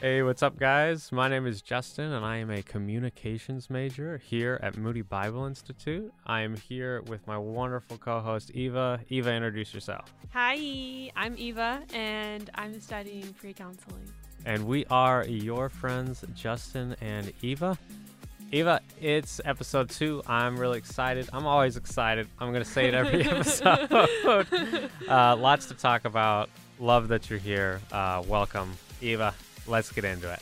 Hey, what's up, guys? My name is Justin, and I am a communications major here at Moody Bible Institute. I am here with my wonderful co host, Eva. Eva, introduce yourself. Hi, I'm Eva, and I'm studying pre counseling. And we are your friends, Justin and Eva. Eva, it's episode two. I'm really excited. I'm always excited. I'm going to say it every episode. uh, lots to talk about. Love that you're here. Uh, welcome, Eva. Let's get into it.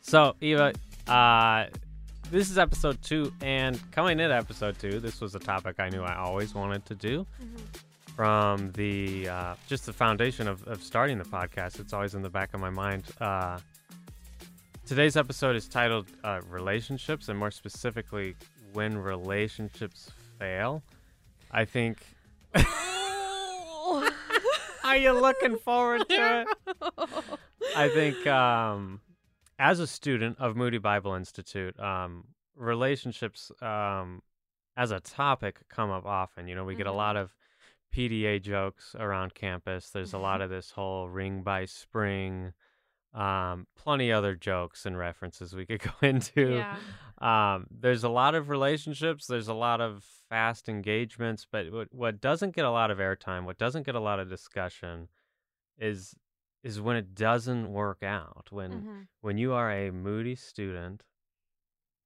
So, Eva, uh, this is episode two, and coming into episode two, this was a topic I knew I always wanted to do. From the uh, just the foundation of, of starting the podcast, it's always in the back of my mind. Uh, today's episode is titled uh, "Relationships," and more specifically, when relationships fail. I think. Are you looking forward to it? I think um, as a student of Moody Bible Institute, um, relationships um, as a topic come up often. You know, we get a Mhm. lot of PDA jokes around campus. There's a lot of this whole ring by spring, um, plenty other jokes and references we could go into. Yeah. Um, there's a lot of relationships. There's a lot of fast engagements, but what what doesn't get a lot of airtime, what doesn't get a lot of discussion, is is when it doesn't work out. When Mhm. when you are a moody student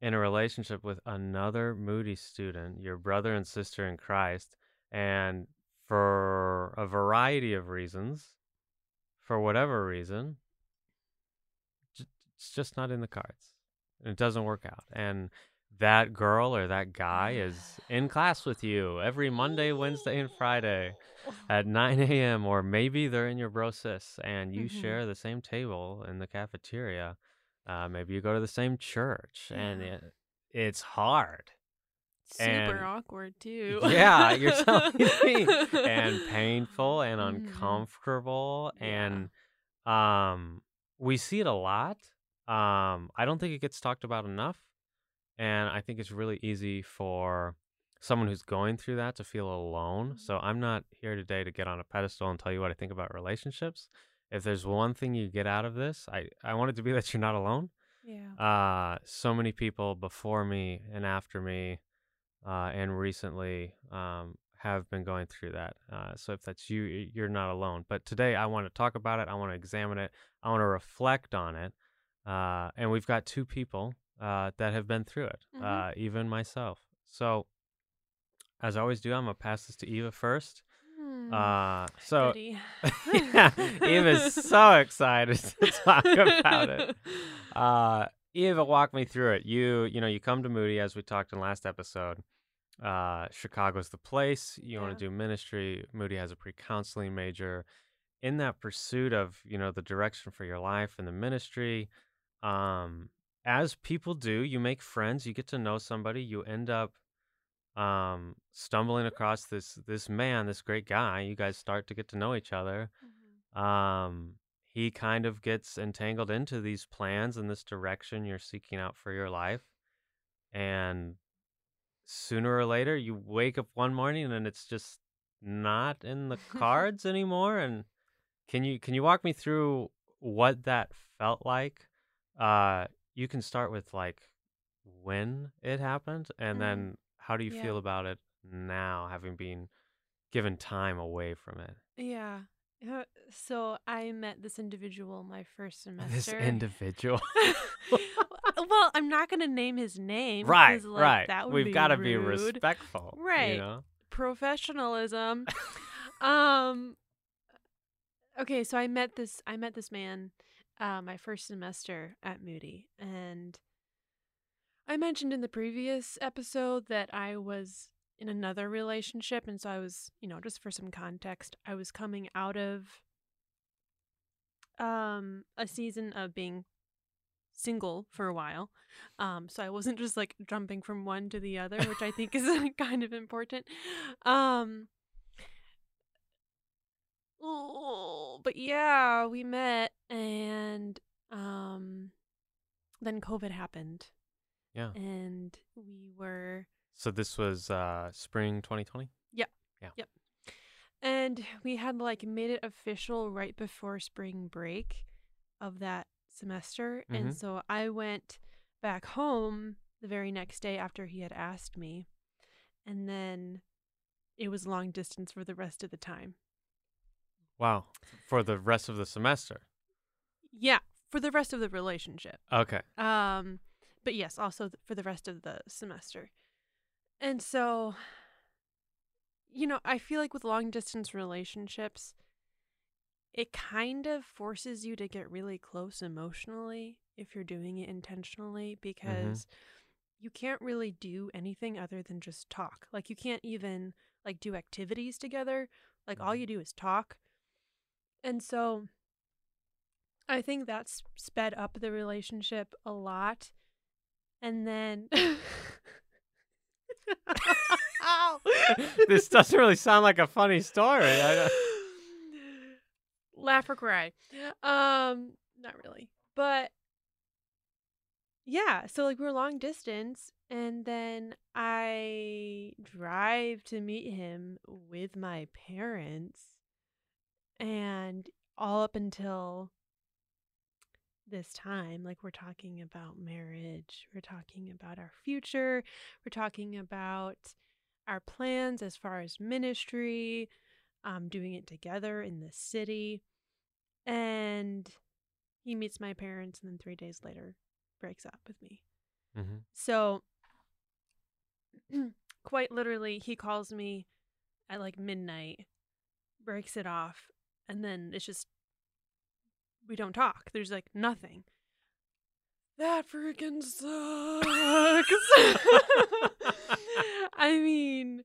in a relationship with another moody student, your brother and sister in Christ, and for a variety of reasons, for whatever reason, it's just not in the cards. It doesn't work out. And that girl or that guy is in class with you every Monday, Wednesday, and Friday at 9 a.m. or maybe they're in your bro sis and you Mhm. share the same table in the cafeteria. Uh, maybe you go to the same church and it, it's hard. Super And- awkward too. Yeah, you're telling me. And painful and Mhm. uncomfortable. Yeah. And um, we see it a lot. Um, I don't think it gets talked about enough. And I think it's really easy for someone who's going through that to feel alone. So I'm not here today to get on a pedestal and tell you what I think about relationships. If there's one thing you get out of this, I, I want it to be that you're not alone. yeah. Uh, so many people before me and after me, uh, and recently, um, have been going through that. Uh, so if that's you, you're not alone. But today, I want to talk about it. I want to examine it. I want to reflect on it. Uh, and we've got two people uh, that have been through it, Mhm. uh, even myself. So, as I always do, I'm gonna pass this to Eva first. Hmm. Uh, so yeah, Eva's so excited to talk about it. Uh, Eva, walk me through it. You, you know, you come to Moody as we talked in last episode. Uh, Chicago's the place. You want to do ministry. Moody has a pre-counseling major. In that pursuit of, you know, the direction for your life and the ministry, um, as people do, you make friends. You get to know somebody. You end up um stumbling across this this man this great guy you guys start to get to know each other Mhm. um he kind of gets entangled into these plans and this direction you're seeking out for your life and sooner or later you wake up one morning and it's just not in the cards anymore and can you can you walk me through what that felt like uh you can start with like when it happened and Mhm. then how do you Yeah. feel about it now having been given time away from it Yeah. So I met this individual my first semester. this individual well, I'm not going to name his name. right like, right That would we've got to be respectful you Right. know Professionalism. um. Okay, so I met this. I met this man, uh, my first semester at Moody, and I mentioned in the previous episode that I was in another relationship, and so I was, you know, just for some context, I was coming out of um a season of being single for a while. Um, so I wasn't just like jumping from one to the other, which I think is kind of important. Um, oh, but yeah, we met and um, then COVID happened Yeah. and we were So this was uh spring 2020? Yeah. Yeah. Yep. And we had like made it official right before spring break of that semester. And Mhm. so I went back home the very next day after he had asked me. And then it was long distance for the rest of the time. Wow. For the rest of the semester. Yeah, for the rest of the relationship. Okay. Um, but yes, also th- for the rest of the semester. And so, you know, I feel like with long distance relationships, it kind of forces you to get really close emotionally if you're doing it intentionally mm-hmm. because you can't really do anything other than just talk. Like you can't even like do activities together. Like all you mm-hmm. do is talk. And so I think that's sped up the relationship a lot. And then this doesn't really sound like a funny story. I Laugh or cry. Um, not really. But yeah, so like we're long distance and then I drive to meet him with my parents and all up until this time like we're talking about marriage, we're talking about our future, we're talking about our plans as far as ministry, um doing it together in the city. And he meets my parents and then 3 days later breaks up with me. Mhm. So, quite literally, he calls me at like midnight, breaks it off, and then it's just, we don't talk. There's like nothing. That freaking sucks. I mean,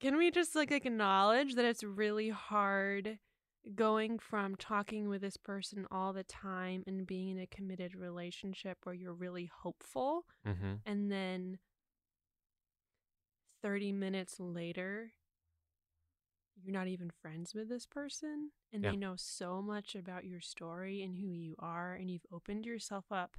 can we just like acknowledge that it's really hard going from talking with this person all the time and being in a committed relationship where you're really hopeful Mhm. and then 30 minutes later you're not even friends with this person and Yeah. they know so much about your story and who you are and you've opened yourself up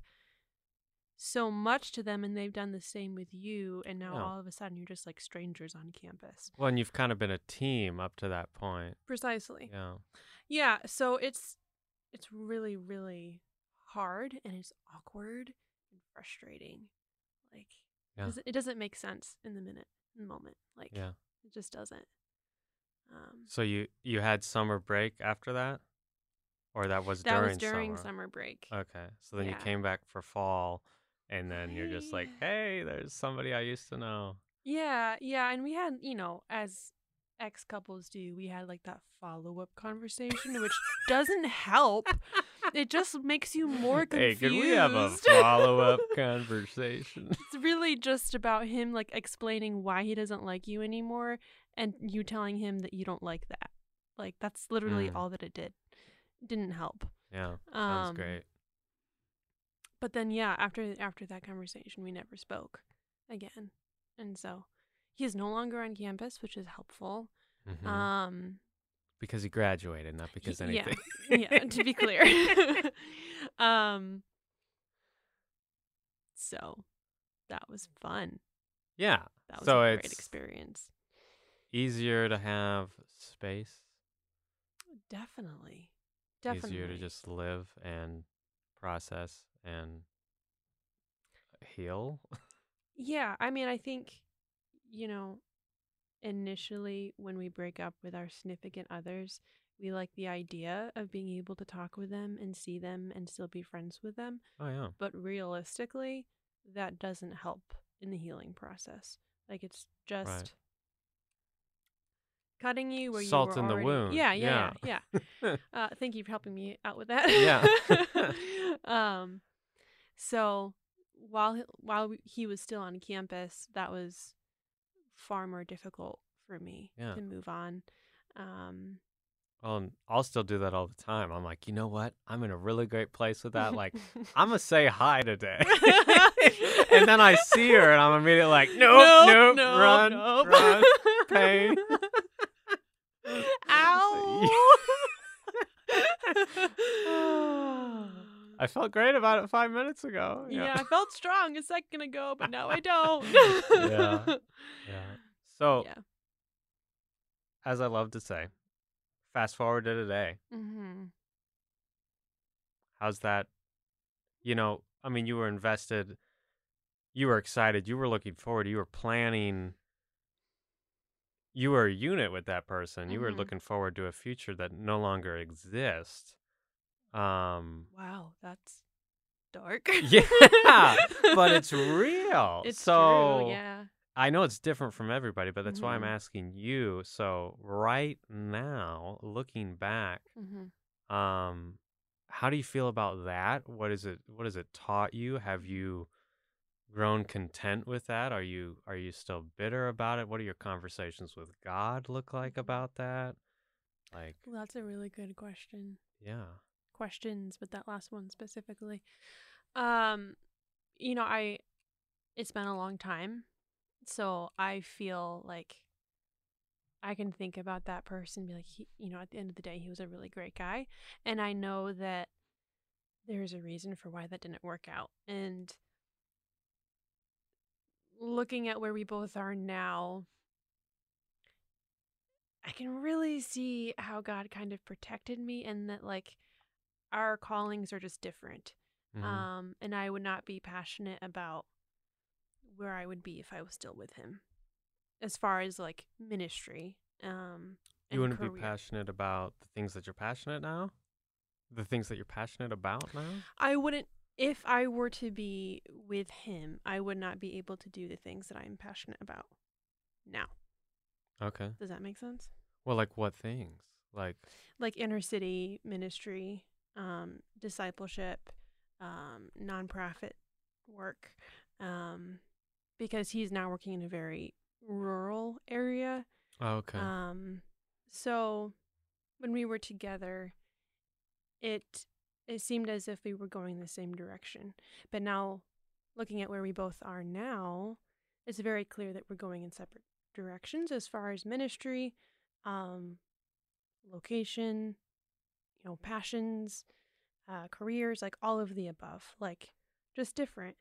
so much to them and they've done the same with you and now Yeah. all of a sudden you're just like strangers on campus Well, and you've kind of been a team up to that point. precisely Yeah. Yeah, so it's it's really really hard and it's awkward and frustrating. Like Yeah. it, doesn't, make sense in the minute in the moment. Like Yeah. it just doesn't. Um So you you had summer break after that? Or that was that during was during summer? summer break. Okay. So then you came back for fall and then you're just like, "Hey, there's somebody I used to know." Yeah, yeah, and we had, you know, as ex couples do, we had like that follow up conversation, which doesn't help. It just makes you more confused. Hey, could we have a follow-up conversation? it's really just about him like explaining why he doesn't like you anymore and you telling him that you don't like that. Like that's literally Mm. all that it did. Didn't help. Yeah. Sounds Um, great. But then yeah, after after that conversation we never spoke again. And so he is no longer on campus, which is helpful. Mhm. Um because he graduated, not because yeah. anything. yeah, to be clear. um so that was fun. yeah. That was So a great experience. Easier to have space. Definitely. Definitely. Easier to just live and process and heal. Yeah, I mean, I think, you know, initially when we break up with our significant others, we like the idea of being able to talk with them and see them and still be friends with them. Oh yeah. But realistically, that doesn't help in the healing process. Like it's just Right. cutting you where Salt you were in the wound. Yeah, yeah, yeah, yeah. Uh, thank you for helping me out with that. Yeah. um, so while while he was still on campus, that was far more difficult for me Yeah. to move on. Um, Well, and I'll still do that all the time. I'm like, you know what? I'm in a really great place with that. Like, I'm gonna say hi today, and then I see her, and I'm immediately like, nope, nope, nope, run, nope. run, pain. Ow. I felt great about it five minutes ago. yeah, I felt strong a second ago, but now I don't. Yeah. yeah. So, Yeah. as I love to say, fast forward to today. Mm-hmm. How's that? You know, I mean, you were invested, you were excited, you were looking forward, you were planning. You were a unit with that person. You were Mhm. looking forward to a future that no longer exists. Um, Wow, that's dark. yeah, but it's real. It's so true. Yeah. I know it's different from everybody, but that's why I'm Mhm. asking you. So right now, looking back, hmm um, how do you feel about that? What is it? What has it taught you? Have you grown content with that? Are you are you still bitter about it? What do your conversations with God look like Mhm. about that? Like, Well, that's a really good question. yeah. Questions, but that last one specifically. Um, you know, I it's been a long time, so I feel like I can think about that person be like, he, you know, at the end of the day, he was a really great guy, and I know that there's a reason for why that didn't work out. And looking at where we both are now, I can really see how God kind of protected me and that like our callings are just different. Mhm. Um and I would not be passionate about where I would be if I was still with him. As far as like ministry. Um you wouldn't be passionate about the things that you're passionate now? The things that you're passionate about now? I wouldn't if I were to be with him, I would not be able to do the things that I'm passionate about now. Okay. Does that make sense? Well, like what things? Like, Like inner city ministry, um, discipleship, um, nonprofit work. Um, because he's now working in a very rural area. oh, okay. Um, so when we were together, it it seemed as if we were going the same direction. But now, looking at where we both are now, it's very clear that we're going in separate directions as far as ministry, um, location, you know, passions, uh, careers, like all of the above, like just different.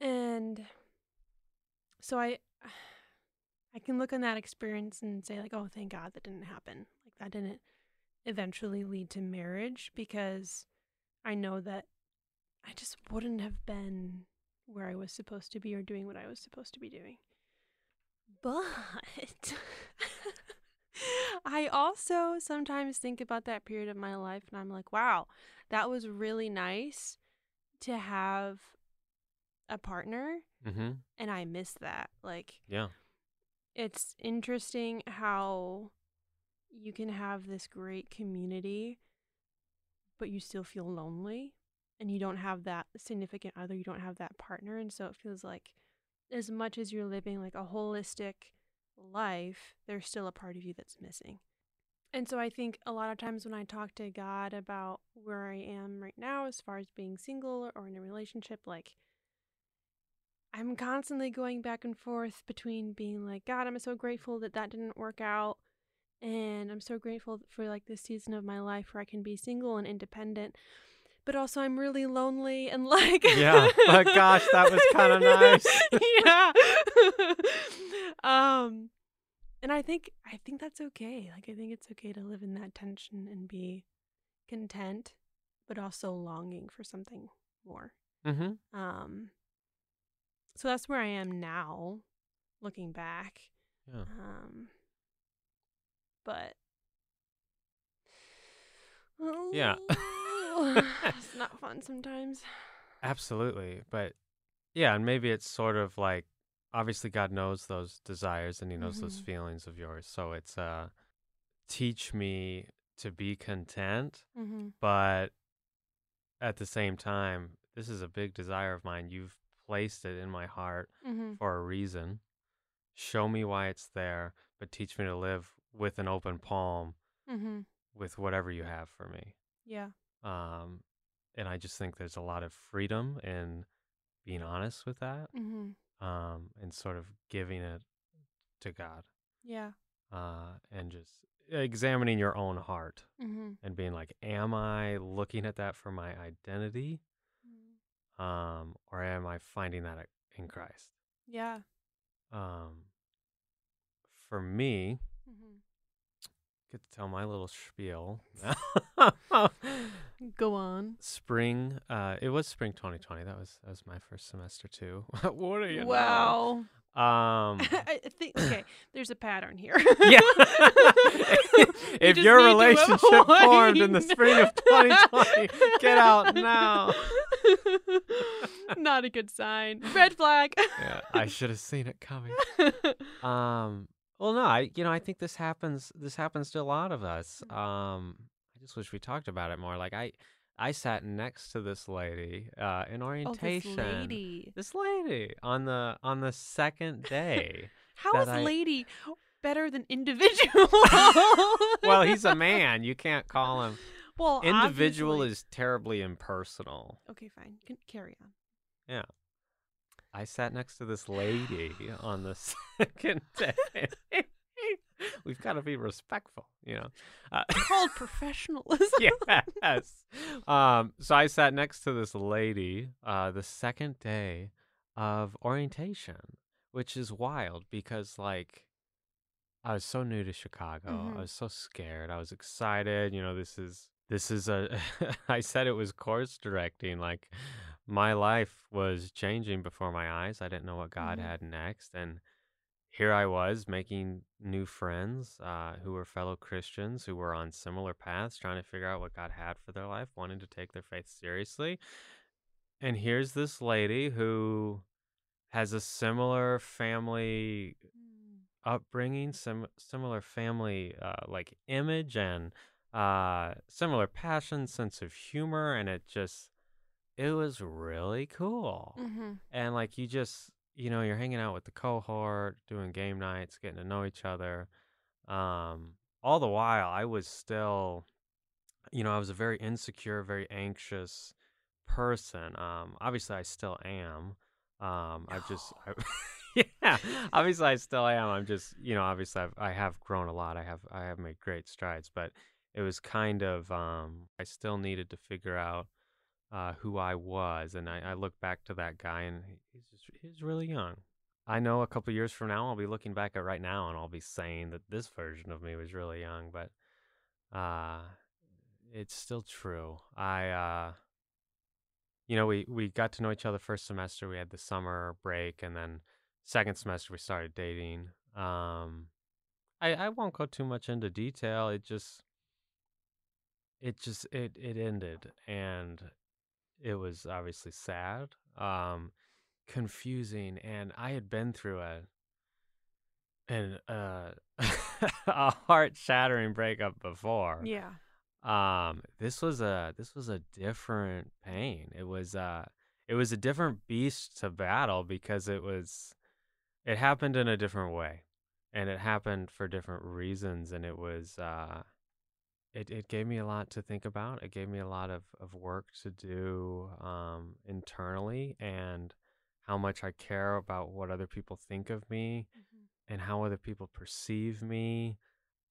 And so I I can look on that experience and say like, oh, thank God that didn't happen. Like that didn't eventually lead to marriage because I know that I just wouldn't have been where I was supposed to be or doing what I was supposed to be doing. But I also sometimes think about that period of my life and I'm like, wow, that was really nice to have a partner mm-hmm. and I miss that. Like Yeah. it's interesting how you can have this great community but you still feel lonely and you don't have that significant other you don't have that partner and so it feels like as much as you're living like a holistic life there's still a part of you that's missing and so i think a lot of times when i talk to god about where i am right now as far as being single or in a relationship like I'm constantly going back and forth between being like, God, I'm so grateful that that didn't work out. And I'm so grateful for like this season of my life where I can be single and independent. But also, I'm really lonely and like, Yeah, but gosh, that was kinda nice. yeah. um, and I think I think that's okay. Like, I think it's okay to live in that tension and be content, but also longing for something more. Mm-hmm. Um, so that's where I am now, looking back. Yeah. Um, but Yeah. it's not fun sometimes. Absolutely. But yeah, and maybe it's sort of like obviously God knows those desires and he knows those Mhm. feelings of yours. So it's uh teach me to be content, Mm-hmm. but at the same time, this is a big desire of mine. You've placed it in my heart Mm-hmm. for a reason. Show me why it's there, but teach me to live with an open palm Mm-hmm. with whatever you have for me. Yeah. Um, and I just think there's a lot of freedom in being honest with that, Mhm. Um, and sort of giving it to God, Yeah. uh, and just examining your own heart Mhm. and being like, am I looking at that for my identity, Mm. um, or am I finding that in Christ? Yeah. Um, for me. Get to tell my little spiel. Go on. spring, uh, it was spring 2020. That was that was my first semester too. what are you? know? Wow. Um, I think okay. There's a pattern here. yeah. You if just your relationship formed in the spring of 2020, get out now. Not a good sign. Red flag. yeah, I should have seen it coming. Um, well, no, I you know I think this happens. This happens to a lot of us. Mhm. Um, I just wish we talked about it more. Like I, I sat next to this lady uh, in oh, orientation. this lady. This lady on the on the second day. How is I- lady better than individual? well, he's a man. You can't call him well. individual obviously- is terribly impersonal. okay. Fine. Can carry on. I sat next to this lady on the second day. We've got to be respectful, you know. Uh, Called professionalism. yes. Um, so I sat next to this lady uh, the second day of orientation, which is wild because, like, I was so new to Chicago. Mhm. I was so scared. I was excited. You know, this is this is a. I said it was course directing. Like, my life was changing before my eyes. I didn't know what God Mhm. had next, and here I was making new friends uh, who were fellow Christians who were on similar paths, trying to figure out what God had for their life, wanting to take their faith seriously. And here's this lady who has a similar family Mm. upbringing, sim- similar family uh, like image, and uh, similar passion, sense of humor, and it just it was really cool Mhm. and like you just you know you're hanging out with the cohort doing game nights getting to know each other um all the while i was still you know i was a very insecure very anxious person um obviously i still am um i've just I, yeah obviously i still am i'm just you know obviously I've, i have grown a lot i have i have made great strides but it was kind of um i still needed to figure out uh, who I was, and I, I look back to that guy, and he's just, he's really young. I know a couple years from now, I'll be looking back at right now, and I'll be saying that this version of me was really young, but uh, it's still true. I, uh, you know, we we got to know each other first semester. We had the summer break, and then second semester we started dating. Um, I I won't go too much into detail. It just it just it it ended and it was obviously sad um confusing and i had been through a an uh a heart-shattering breakup before Yeah. um this was a this was a different pain it was uh it was a different beast to battle because it was it happened in a different way and it happened for different reasons and it was uh it, it gave me a lot to think about it gave me a lot of, of work to do um internally and how much i care about what other people think of me Mhm. and how other people perceive me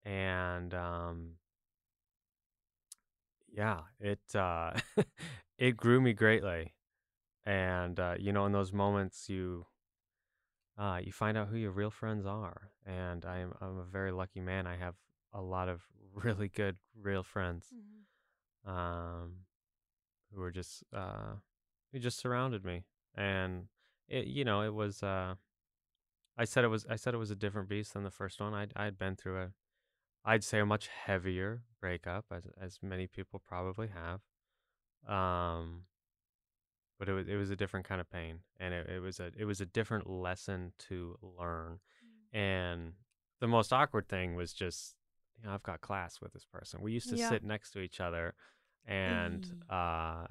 and um yeah it uh it grew me greatly and uh you know in those moments you uh you find out who your real friends are and i'm i'm a very lucky man i have a lot of really good real friends Mhm. um who were just uh who just surrounded me and it you know it was uh I said it was I said it was a different beast than the first one. I'd I'd been through a I'd say a much heavier breakup as as many people probably have. Um but it was it was a different kind of pain and it, it was a it was a different lesson to learn. And the most awkward thing was just you know, I've got class with this person. We used to Yeah. sit next to each other and Ay. uh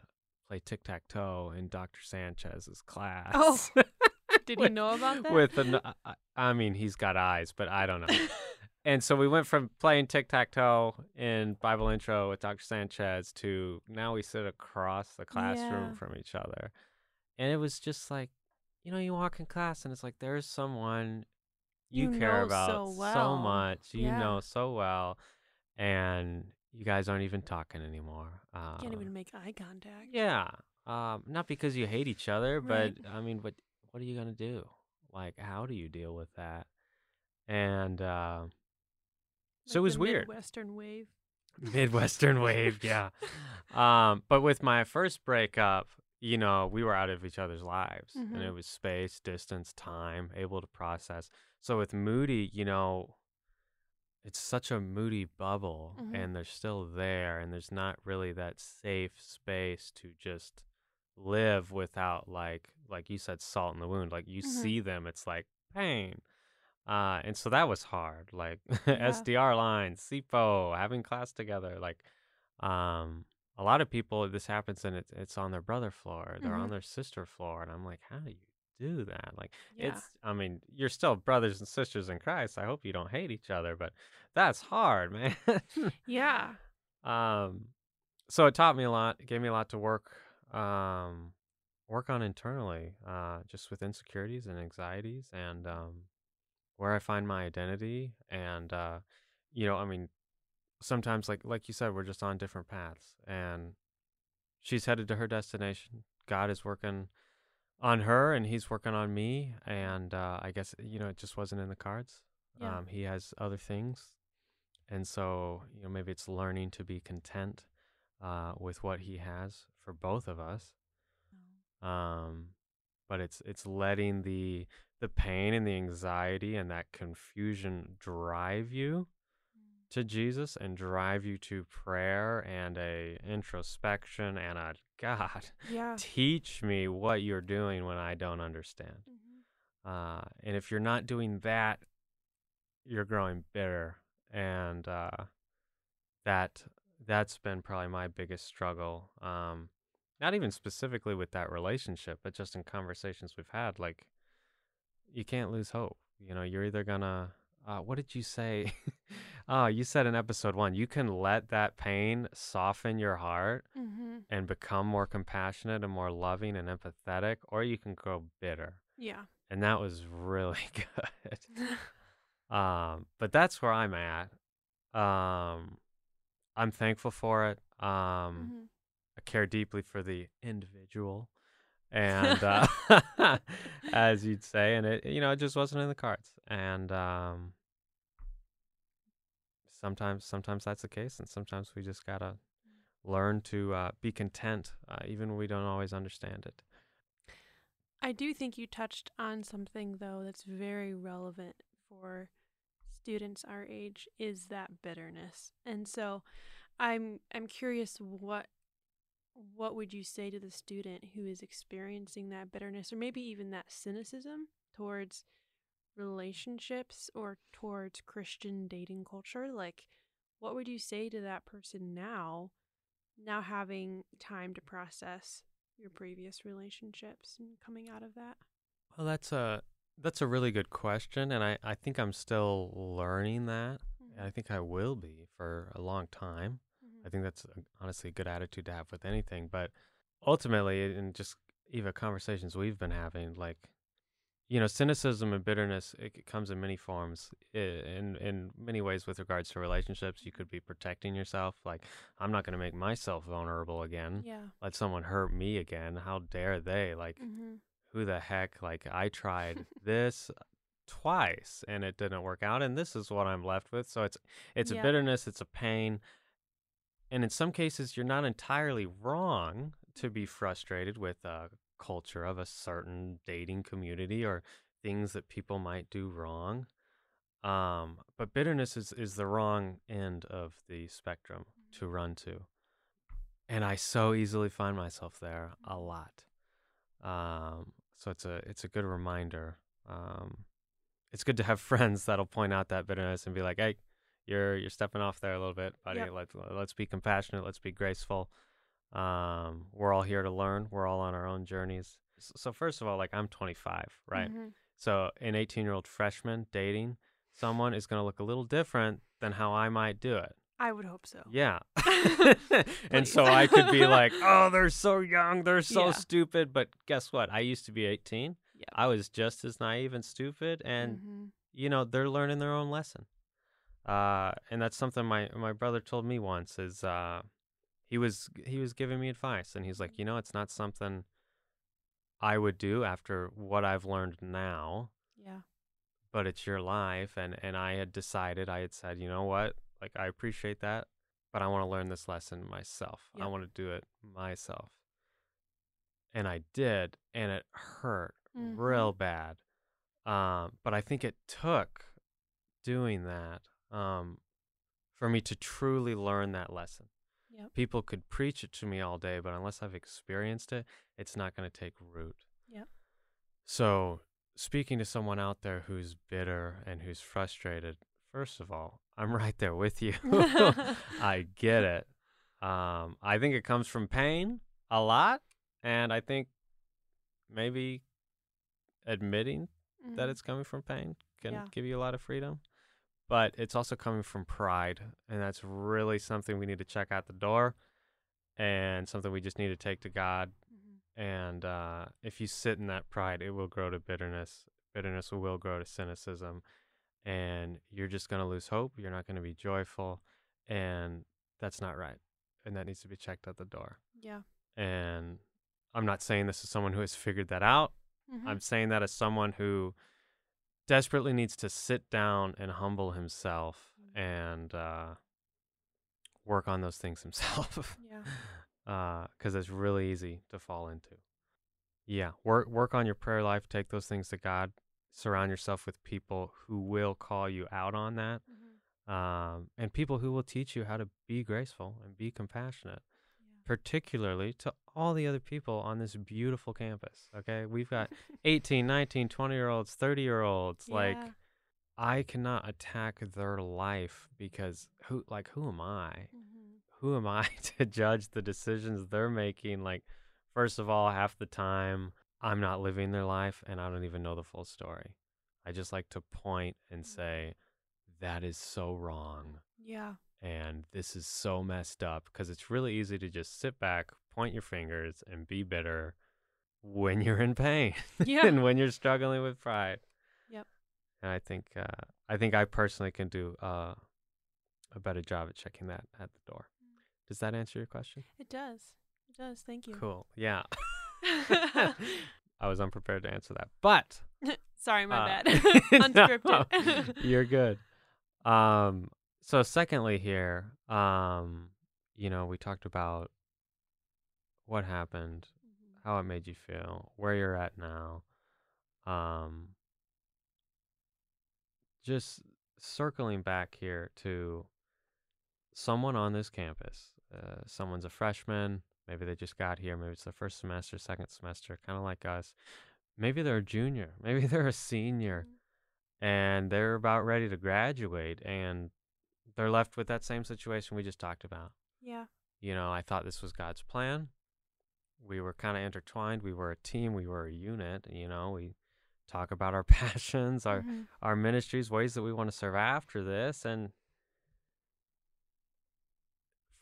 play tic tac toe in Dr. Sanchez's oh, class. Oh, Did he know about that? with an I- I- I mean he's got eyes but i don't know and so we went from playing tic tac toe in Bible intro with Dr. Sanchez to now we sit across the classroom Yeah. from each other. And it was just like, you know, you walk in class and it's like there's someone you, You care about so so much, you Yeah. know so well, and you guys aren't even talking anymore. Uh, Can't even make eye contact. yeah. Um, not because you hate each other, Right. but I mean, what what are you gonna do? Like, how do you deal with that? And uh, so it was weird. Midwestern wave. Midwestern wave, yeah. Um, but with my first breakup, you know, we were out of each other's lives, and it Mhm. was space, distance, time, able to process. So with Moody, you know, it's such a moody bubble, Mhm. and they're still there, and there's not really that safe space to just live without like like you said salt in the wound like you Mhm. see them it's like pain uh and so that was hard like Yeah. sdr lines sipo having class together like um a lot of people this happens and it's it's on their brother floor they're on Mhm. their sister floor and i'm like how do you do that like Yeah. it's i mean you're still brothers and sisters in christ i hope you don't hate each other but that's hard man Yeah. um so it taught me a lot it gave me a lot to work um work on internally uh just with insecurities and anxieties and um where i find my identity and uh you know i mean sometimes like like you said we're just on different paths and she's headed to her destination god is working on her and he's working on me and uh i guess you know it just wasn't in the cards. Yeah. um he has other things and so you know maybe it's learning to be content uh with what he has for both of us. Um but it's it's letting the the pain and the anxiety and that confusion drive you to Jesus and drive you to prayer and a introspection and a God Yeah. teach me what you're doing when I don't understand. Mhm. Uh, and if you're not doing that, you're growing bitter, and uh, that that's been probably my biggest struggle. Um, not even specifically with that relationship, but just in conversations we've had. Like, you can't lose hope. You know, you're either gonna. Uh, what did you say? oh, you said in episode one, you can let that pain soften your heart Mhm. and become more compassionate and more loving and empathetic, or you can grow bitter. Yeah. And that was really good. Um, but that's where I'm at. Um, I'm thankful for it. Um, Mhm. I care deeply for the individual, and uh, as you'd say, and it, you know, it just wasn't in the cards. And um, sometimes, sometimes that's the case, and sometimes we just gotta learn to uh, be content, uh, even when we don't always understand it. I do think you touched on something though that's very relevant for students our age is that bitterness. And so I'm I'm curious what what would you say to the student who is experiencing that bitterness or maybe even that cynicism towards relationships or towards Christian dating culture? Like what would you say to that person now now having time to process your previous relationships and coming out of that? Well, that's a that's a really good question, and I, I think I'm still learning that. I mm-hmm. think I will be for a long time. I mm-hmm. think that's a, honestly a good attitude to have with anything. But ultimately, in just even conversations we've been having, like you know, cynicism and bitterness it comes in many forms. In in many ways, with regards to relationships, you could be protecting yourself. Like, I'm not going to make myself vulnerable again. Yeah. Let someone hurt me again. How dare they? Like, Mm-hmm. who the heck? Like, I tried this twice and it didn't work out, and this is what I'm left with. So it's it's a bitterness, it's a pain, and in some cases, you're not entirely wrong to be frustrated with a culture of a certain dating community or things that people might do wrong. Um, but bitterness is is the wrong end of the spectrum to run to, and I so easily find myself there a lot. Um, so it's a it's a good reminder. Um, it's good to have friends that'll point out that bitterness and be like, "Hey, you're you're stepping off there a little bit, buddy. Yep. Let's let's be compassionate. Let's be graceful. Um, we're all here to learn. We're all on our own journeys. So first of all, like I'm 25, right? Mm-hmm. So an 18 year old freshman dating, someone is going to look a little different than how I might do it. I would hope so. Yeah. and so I could be like, oh, they're so young. They're so Yeah. stupid. But guess what? I used to be 18. Yep. I was just as naive and stupid. And, Mhm. you know, they're learning their own lesson. Uh, and that's something my, my brother told me once is uh, he was he was giving me advice. And he's like, you know, it's not something I would do after what I've learned now yeah. but it's your life and and I had decided I had said, you know what? Like I appreciate that, but I want to learn this lesson myself. I want to do it myself. And I did, and it hurt real bad. Um, but I think it took doing that um, for me to truly learn that lesson. Yep. People could preach it to me all day, but unless I've experienced it, it's not going to take root. Yeah. So, speaking to someone out there who's bitter and who's frustrated, first of all, I'm right there with you. I get it. Um, I think it comes from pain a lot, and I think maybe admitting that Mhm. it's coming from pain can Yeah. give you a lot of freedom. But it's also coming from pride, and that's really something we need to check out the door, and something we just need to take to God. Mhm. And uh, if you sit in that pride, it will grow to bitterness. Bitterness will grow to cynicism, and you're just going to lose hope. You're not going to be joyful, and that's not right. And that needs to be checked at the door. Yeah. And I'm not saying this is someone who has figured that out. Mhm. I'm saying that as someone who desperately needs to sit down and humble himself and uh, work on those things himself. Yeah. Because it's really easy to fall into. Yeah, work work on your prayer life. Take those things to God. Surround yourself with people who will call you out on that, Mhm. um, and people who will teach you how to be graceful and be compassionate Yeah. particularly to all the other people on this beautiful campus. Okay. We've got 18, 19, 20 year olds, 30 year olds. Like, I cannot attack their life because who, like, who am I? Mhm. Who am I to judge the decisions they're making? Like, first of all, half the time I'm not living their life and I don't even know the full story. I just like to point and Mhm. say, that is so wrong Yeah. And this is so messed up because it's really easy to just sit back, point your fingers, and be bitter when you're in pain Yeah. and when you're struggling with pride. Yep. And I think uh, I think I personally can do uh, a better job at checking that at the door. Mm. Does that answer your question? It does. It does. Thank you. Cool. Yeah. I was unprepared to answer that, but Sorry, my Uh, bad. no, Unscripted. you're good. Um, so secondly here, um, you know, we talked about what happened, Mhm. how it made you feel, where you're at now. Um, just circling back here to someone on this campus. Uh, someone's a freshman. Maybe they just got here. Maybe it's the first semester, second semester, kind of like us. Maybe they're a junior. Maybe they're a senior Mhm. and they're about ready to graduate and they're left with that same situation we just talked about. Yeah. You know, I thought this was God's plan. We were kind of intertwined. We were a team. We were a unit. You know, we talk about our passions, our Mhm. our ministries, ways that we want to serve after this, and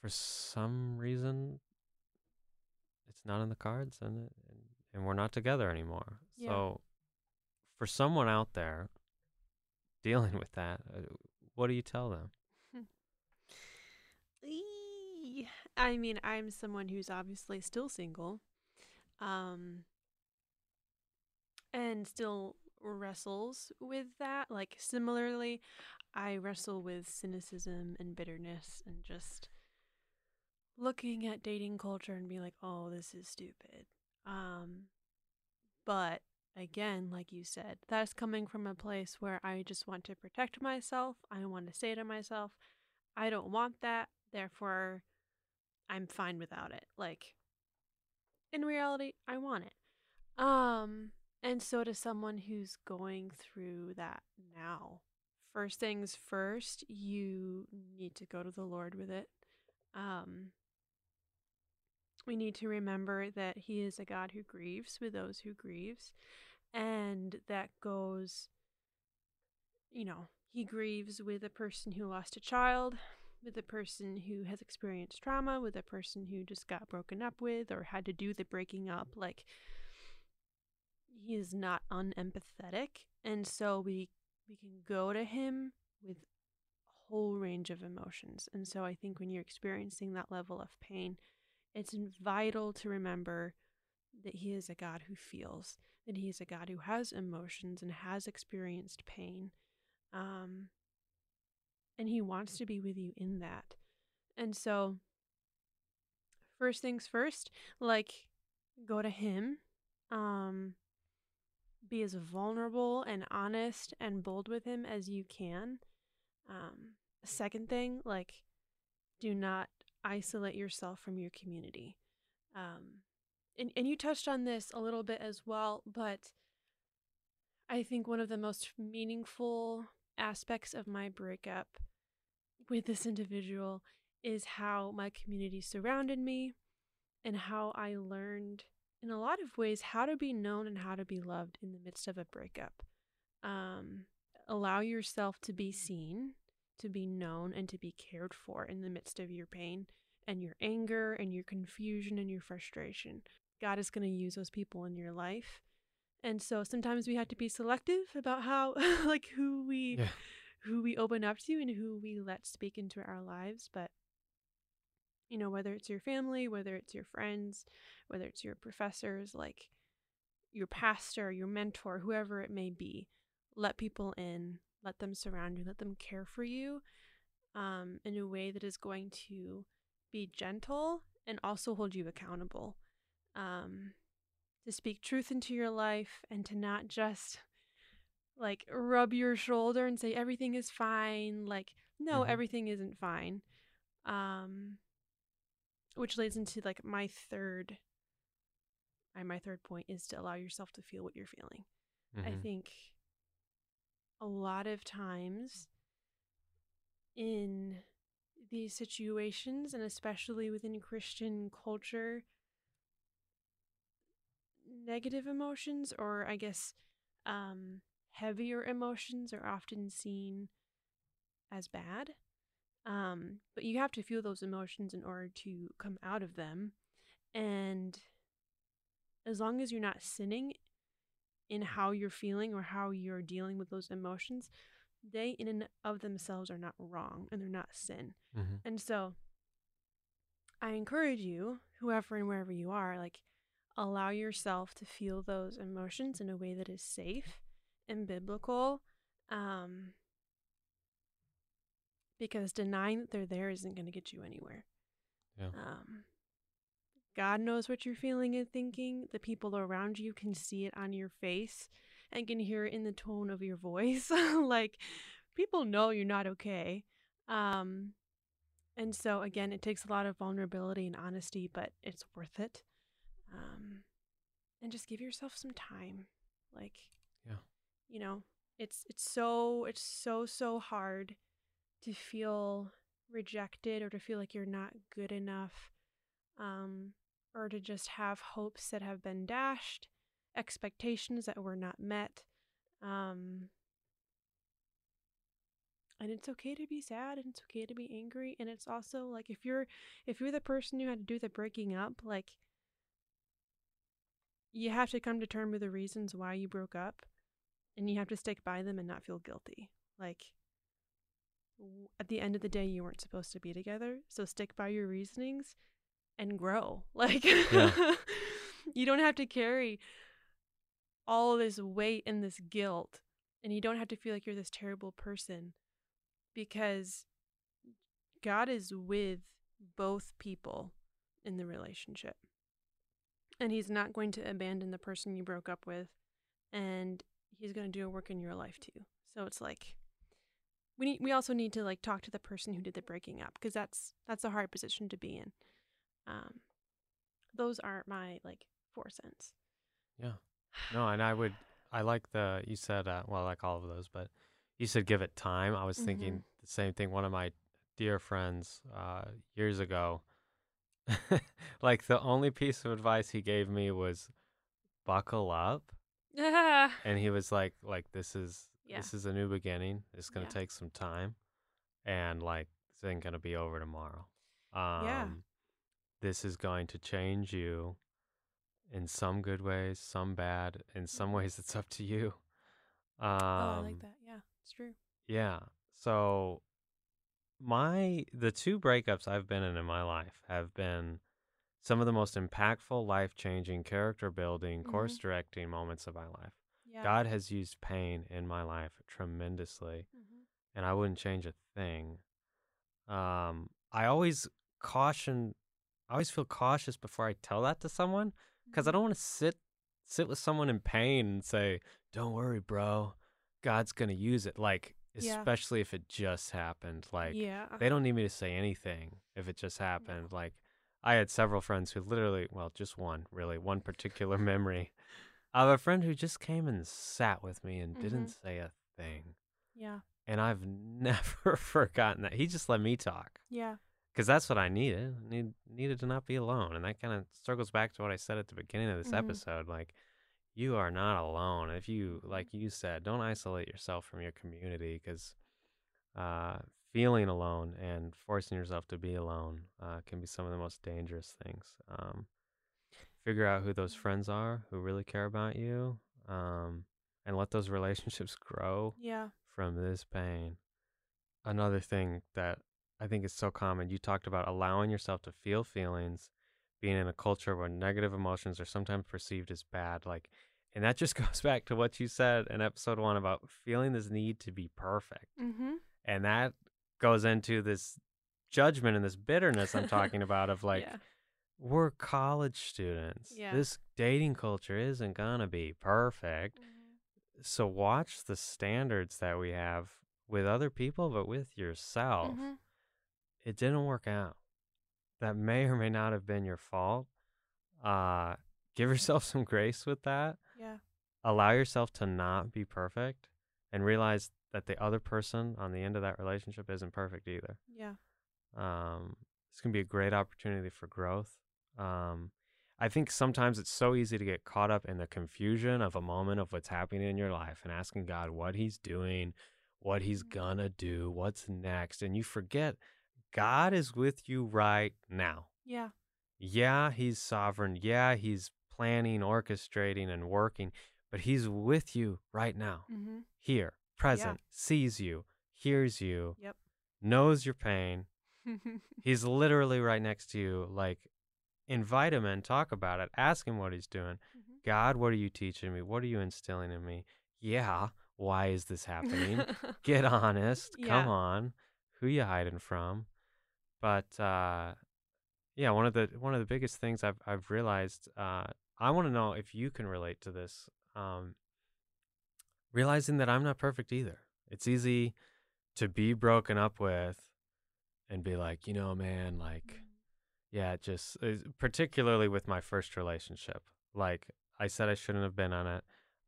for some reason, it's not in the cards, and and, and we're not together anymore. Yeah. So, for someone out there dealing with that, uh, what do you tell them? I mean, I'm someone who's obviously still single, um, and still wrestles with that. Like, similarly, I wrestle with cynicism and bitterness and just looking at dating culture and being like, oh, this is stupid. Um, but again, like you said, that's coming from a place where I just want to protect myself. I want to say to myself, I don't want that. Therefore, I'm fine without it. Like, in reality, I want it. Um, and so to someone who's going through that now, first things first, you need to go to the Lord with it. Um, we need to remember that He is a God who grieves with those who grieves, and that goes, you know, he grieves with a person who lost a child, with a person who has experienced trauma, with a person who just got broken up with or had to do the breaking up. Like, he is not unempathetic. And so we we can go to him with a whole range of emotions. And so I think when you're experiencing that level of pain, it's vital to remember that he is a God who feels, that he is a God who has emotions and has experienced pain. Um, and he wants to be with you in that. And so, first things first, like go to him. Um, be as vulnerable and honest and bold with him as you can. Um, second thing, like, do not isolate yourself from your community. Um, and, and you touched on this a little bit as well, but I think one of the most meaningful aspects of my breakup with this individual is how my community surrounded me and how I learned in a lot of ways how to be known and how to be loved in the midst of a breakup. Um, allow yourself to be seen, to be known, and to be cared for in the midst of your pain and your anger and your confusion and your frustration. God is going to use those people in your life. And so sometimes we have to be selective about how like who we yeah. who we open up to and who we let speak into our lives, but you know, whether it's your family, whether it's your friends, whether it's your professors, like your pastor, your mentor, whoever it may be, let people in, let them surround you, let them care for you um, in a way that is going to be gentle and also hold you accountable. Um, to speak truth into your life and to not just like rub your shoulder and say everything is fine. Like, no, mm-hmm. everything isn't fine. Um, which leads into like my third and my third point is to allow yourself to feel what you're feeling. Mm-hmm. I think a lot of times in these situations and especially within Christian culture negative emotions or I guess um heavier emotions are often seen as bad um, but you have to feel those emotions in order to come out of them. And as long as you're not sinning in how you're feeling or how you're dealing with those emotions, they in and of themselves are not wrong and they're not sin. Mm-hmm. And so I encourage you, whoever and wherever you are, like allow yourself to feel those emotions in a way that is safe and biblical. Um, because denying that they're there isn't going to get you anywhere. Yeah. Um, God knows what you're feeling and thinking. The people around you can see it on your face and can hear it in the tone of your voice. like people know you're not okay. Um, and so again, it takes a lot of vulnerability and honesty, but it's worth it. Um, and just give yourself some time. Like, yeah, you know, it's it's so it's so so hard to feel rejected or to feel like you're not good enough um, or to just have hopes that have been dashed, expectations that were not met. Um, and it's okay to be sad and it's okay to be angry and it's also like if you're if you're the person who had to do the breaking up like you have to come to terms with the reasons why you broke up and you have to stick by them and not feel guilty. Like at the end of the day you weren't supposed to be together so stick by your reasonings and grow. Like yeah. you don't have to carry all this weight and this guilt and you don't have to feel like you're this terrible person because God is with both people in the relationship and he's not going to abandon the person you broke up with and he's going to do a work in your life too so it's like we need, we also need to like talk to the person who did the breaking up because that's that's a hard position to be in. Um, those aren't my like four cents. Yeah. No, and I would I like the you said uh, well I like all of those, but you said give it time. I was mm-hmm. thinking the same thing. One of my dear friends uh, years ago, like the only piece of advice he gave me was buckle up. and he was like like this is Yeah. This is a new beginning. It's gonna Yeah. take some time, and like this ain't gonna be over tomorrow. Yeah. Um, this is going to change you in some good ways, some bad. In some Mhm. ways, it's up to you. oh, I like Um, that. Yeah, it's true. yeah. So my the two breakups I've been in in my life have been some of the most impactful, life changing, character building, course Mhm. directing moments of my life. Yeah. God has used pain in my life tremendously, Mhm. and I wouldn't change a thing. Um, I always caution, I always feel cautious before I tell that to someone because I Mhm. don't want to sit sit with someone in pain and say, "Don't worry, bro, God's gonna use it." Like, Yeah. especially if it just happened. Like, yeah. they don't need me to say anything if it just No. happened. Like, I had several friends who literally, well, just one, really, one particular memory of a friend who just came and sat with me and didn't Mhm. say a thing. Yeah. And I've never forgotten that. He just let me talk Yeah. because that's what I needed. I need, needed to not be alone. And that kind of circles back to what I said at the beginning of this Mhm. episode. Like, you are not alone. If you, Mhm. like you said, don't isolate yourself from your community because uh, feeling alone and forcing yourself to be alone uh, can be some of the most dangerous things. Um, figure out who those friends are who really care about you um, and let those relationships grow Yeah. from this pain. Another thing that I think is so common, you talked about allowing yourself to feel feelings, being in a culture where negative emotions are sometimes perceived as bad. Like, and that just goes back to what you said in episode one about feeling this need to be perfect. Mhm. And that goes into this judgment and this bitterness I'm talking about of like, yeah. we're college students. Yeah. This dating culture isn't gonna be perfect. Mhm. So watch the standards that we have with other people, but with yourself. Mhm. It didn't work out. That may or may not have been your fault. Uh, give yourself some grace with that. Yeah. Allow yourself to not be perfect and realize that the other person on the end of that relationship isn't perfect either. Yeah. Um, it's going to be a great opportunity for growth. Um, I think sometimes it's so easy to get caught up in the confusion of a moment of what's happening in your life and asking God what He's doing, what He's Mhm. gonna do, what's next. And you forget God is with you right now. Yeah. Yeah, He's sovereign. Yeah, He's planning, orchestrating, and working, but He's with you right now, Mhm. here, present, sees you, hears you, Yep. knows your pain, He's literally right next to you. Like, invite him in, talk about it, ask him what he's doing. Mhm. God, what are you teaching me? What are you instilling in me? Yeah, why is this happening? Get honest. Come on. Who you hiding from? But uh yeah, one of the one of the biggest things I've I've realized, uh, I want to know if you can relate to this. Um realizing that I'm not perfect either. It's easy to be broken up with and be like, you know, man, like yeah, just uh, particularly with my first relationship. Like I said I shouldn't have been on it.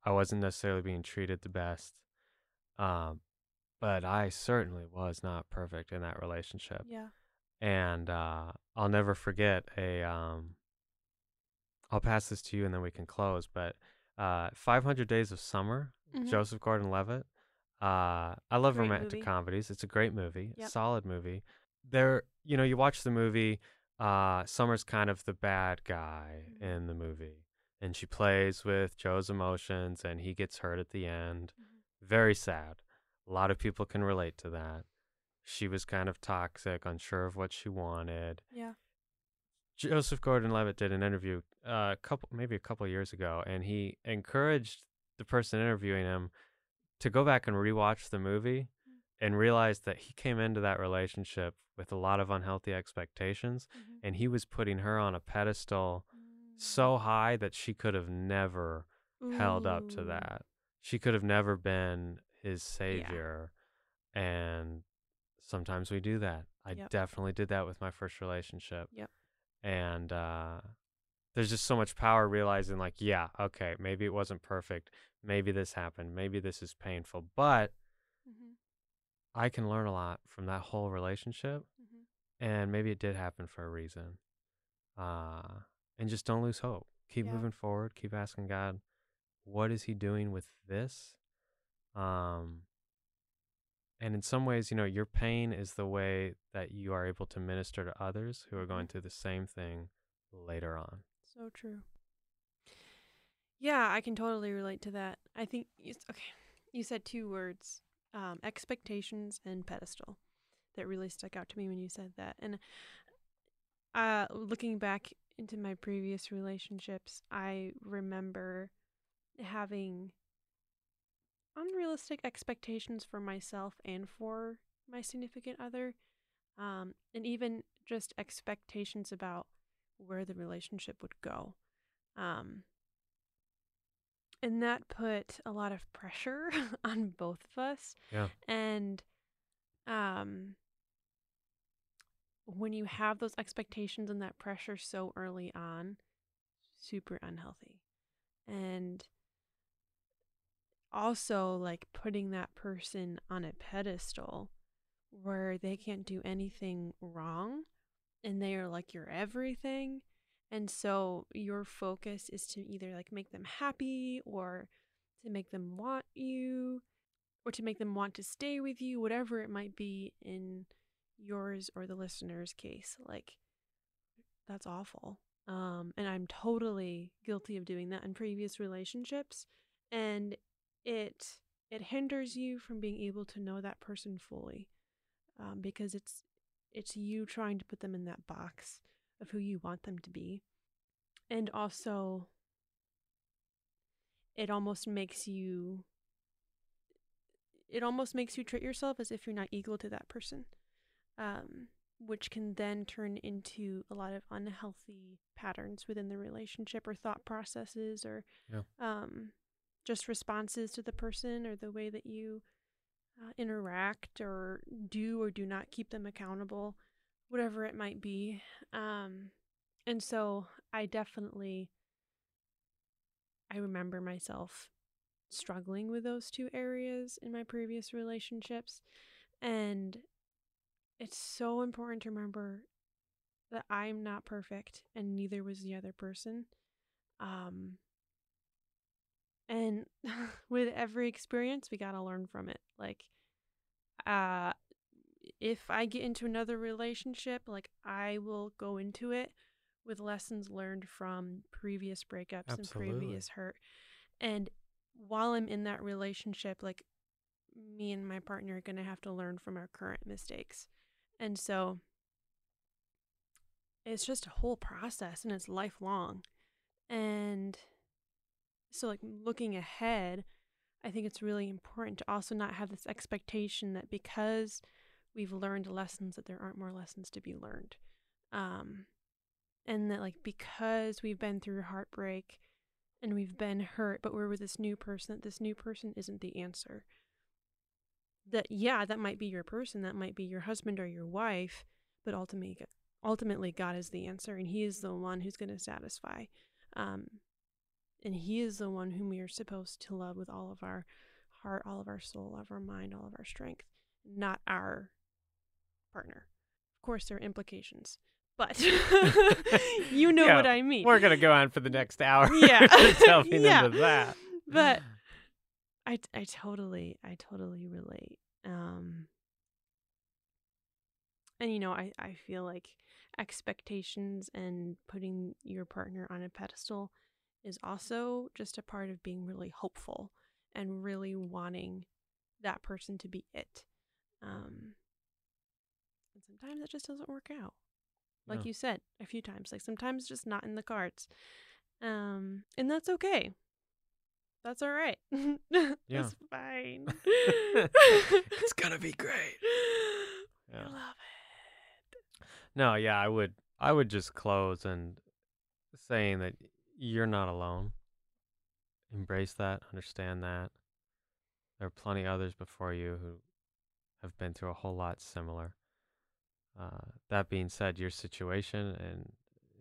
I wasn't necessarily being treated the best. Um but I certainly was not perfect in that relationship. Yeah. And uh I'll never forget a um I'll pass this to you and then we can close, but uh 500 Days of Summer, Mhm. Joseph Gordon-Levitt. Uh I love Great romantic movie. comedies. It's a great movie, Yep. solid movie. There, you know, you watch the movie, uh Summer's kind of the bad guy Mhm. in the movie. And she plays with Joe's emotions and he gets hurt at the end. Mhm. Very sad. A lot of people can relate to that. She was kind of toxic, unsure of what she wanted. Yeah. Joseph Gordon-Levitt did an interview uh, a couple, maybe a couple years ago, and he encouraged the person interviewing him to go back and rewatch the movie Mm. and realize that he came into that relationship with a lot of unhealthy expectations, Mhm. and he was putting her on a pedestal Mm. so high that she could have never held up to that. She could have never been his savior. And sometimes we do that. I Yep. definitely did that with my first relationship. Yep. And uh, there's just so much power realizing, like, yeah, okay, maybe it wasn't perfect. Maybe this happened. Maybe this is painful. But Mhm. I can learn a lot from that whole relationship. Mhm. And maybe it did happen for a reason. Uh, and just don't lose hope. Keep Yeah. moving forward. Keep asking God, what is He doing with this? Um, and in some ways, you know, your pain is the way that you are able to minister to others who are going Mhm. through the same thing later on. So true. Yeah, I can totally relate to that. I think you, okay, you said two words, um, expectations and pedestal, that really stuck out to me when you said that. And uh, looking back into my previous relationships, I remember having unrealistic expectations for myself and for my significant other, um, and even just expectations about where the relationship would go. Um, and that put a lot of pressure on both of us. Yeah. And um, when you have those expectations and that pressure so early on, super unhealthy. And also, like putting that person on a pedestal where they can't do anything wrong and they are like your everything. And so your focus is to either like make them happy or to make them want you or to make them want to stay with you, whatever it might be in yours or the listener's case. Like that's awful. Um and I'm totally guilty of doing that in previous relationships and it it hinders you from being able to know that person fully. Um because it's it's you trying to put them in that box of who you want them to be. And also, it almost makes you, it almost makes you treat yourself as if you're not equal to that person, um, which can then turn into a lot of unhealthy patterns within the relationship or thought processes or Yeah. um, just responses to the person or the way that you uh, interact or do or do not keep them accountable, whatever it might be. Um, and so I definitely, I remember myself struggling with those two areas in my previous relationships. And it's so important to remember that I'm not perfect and neither was the other person. Um, and with every experience, we got to learn from it. Like, uh, if I get into another relationship, like I will go into it with lessons learned from previous breakups and previous hurt. And while I'm in that relationship, like me and my partner are going to have to learn from our current mistakes. And so it's just a whole process and it's lifelong. And so, like, looking ahead, I think it's really important to also not have this expectation that because we've learned lessons, that there aren't more lessons to be learned. Um, and that, like, because we've been through heartbreak and we've been hurt, but we're with this new person, that this new person isn't the answer. That, yeah, that might be your person, that might be your husband or your wife, but ultimately, ultimately God is the answer, and He is the one who's going to satisfy. Um, and He is the one whom we are supposed to love with all of our heart, all of our soul, all of our mind, all of our strength, not our partner. Of course, there are implications, but you know Yeah, what I mean. We're gonna go on for the next hour. Yeah. delving Yeah. into that. But I, I totally, I totally relate. Um, and you know, I, I feel like expectations and putting your partner on a pedestal is also just a part of being really hopeful and really wanting that person to be it. Um, and sometimes it just doesn't work out. Like Yeah. you said a few times, like sometimes just not in the cards. Um, and that's okay. That's all right. Yeah. It's fine. it's gonna be great. I Yeah. love No, yeah, I would I would just close and saying that you're not alone. Embrace that, understand that. There are plenty others before you who have been through a whole lot similar. Uh, that being said, your situation and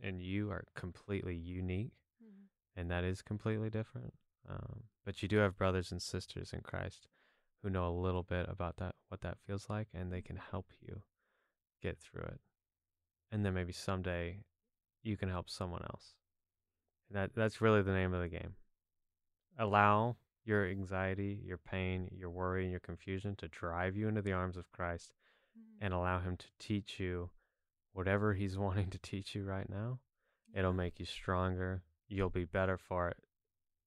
and you are completely unique. Mhm. and that is completely different. Um, but you do have brothers and sisters in Christ who know a little bit about that, what that feels like, and they can help you get through it. And then maybe someday you can help someone else. That that's really the name of the game. Allow your anxiety, your pain, your worry, and your confusion to drive you into the arms of Christ Mm-hmm. and allow Him to teach you whatever He's wanting to teach you right now. It'll make you stronger. You'll be better for it.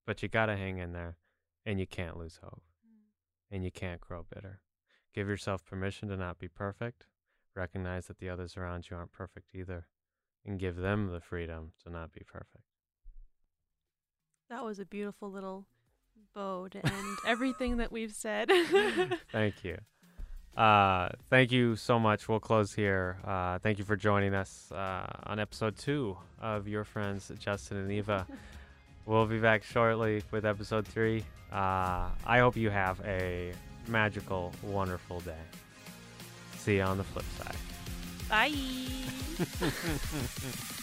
But you got to hang in there and you can't lose hope and you can't grow bitter. Give yourself permission to not be perfect. Recognize that the others around you aren't perfect either and give them the freedom to not be perfect. That was a beautiful little bow to end everything that we've said. Thank you. Uh, thank you so much. We'll close here. Uh, thank you for joining us uh, on episode two of Your Friends Justin and Eva. we'll be back shortly with episode three. Uh, I hope you have a magical, wonderful day. See you on the flip side. Bye.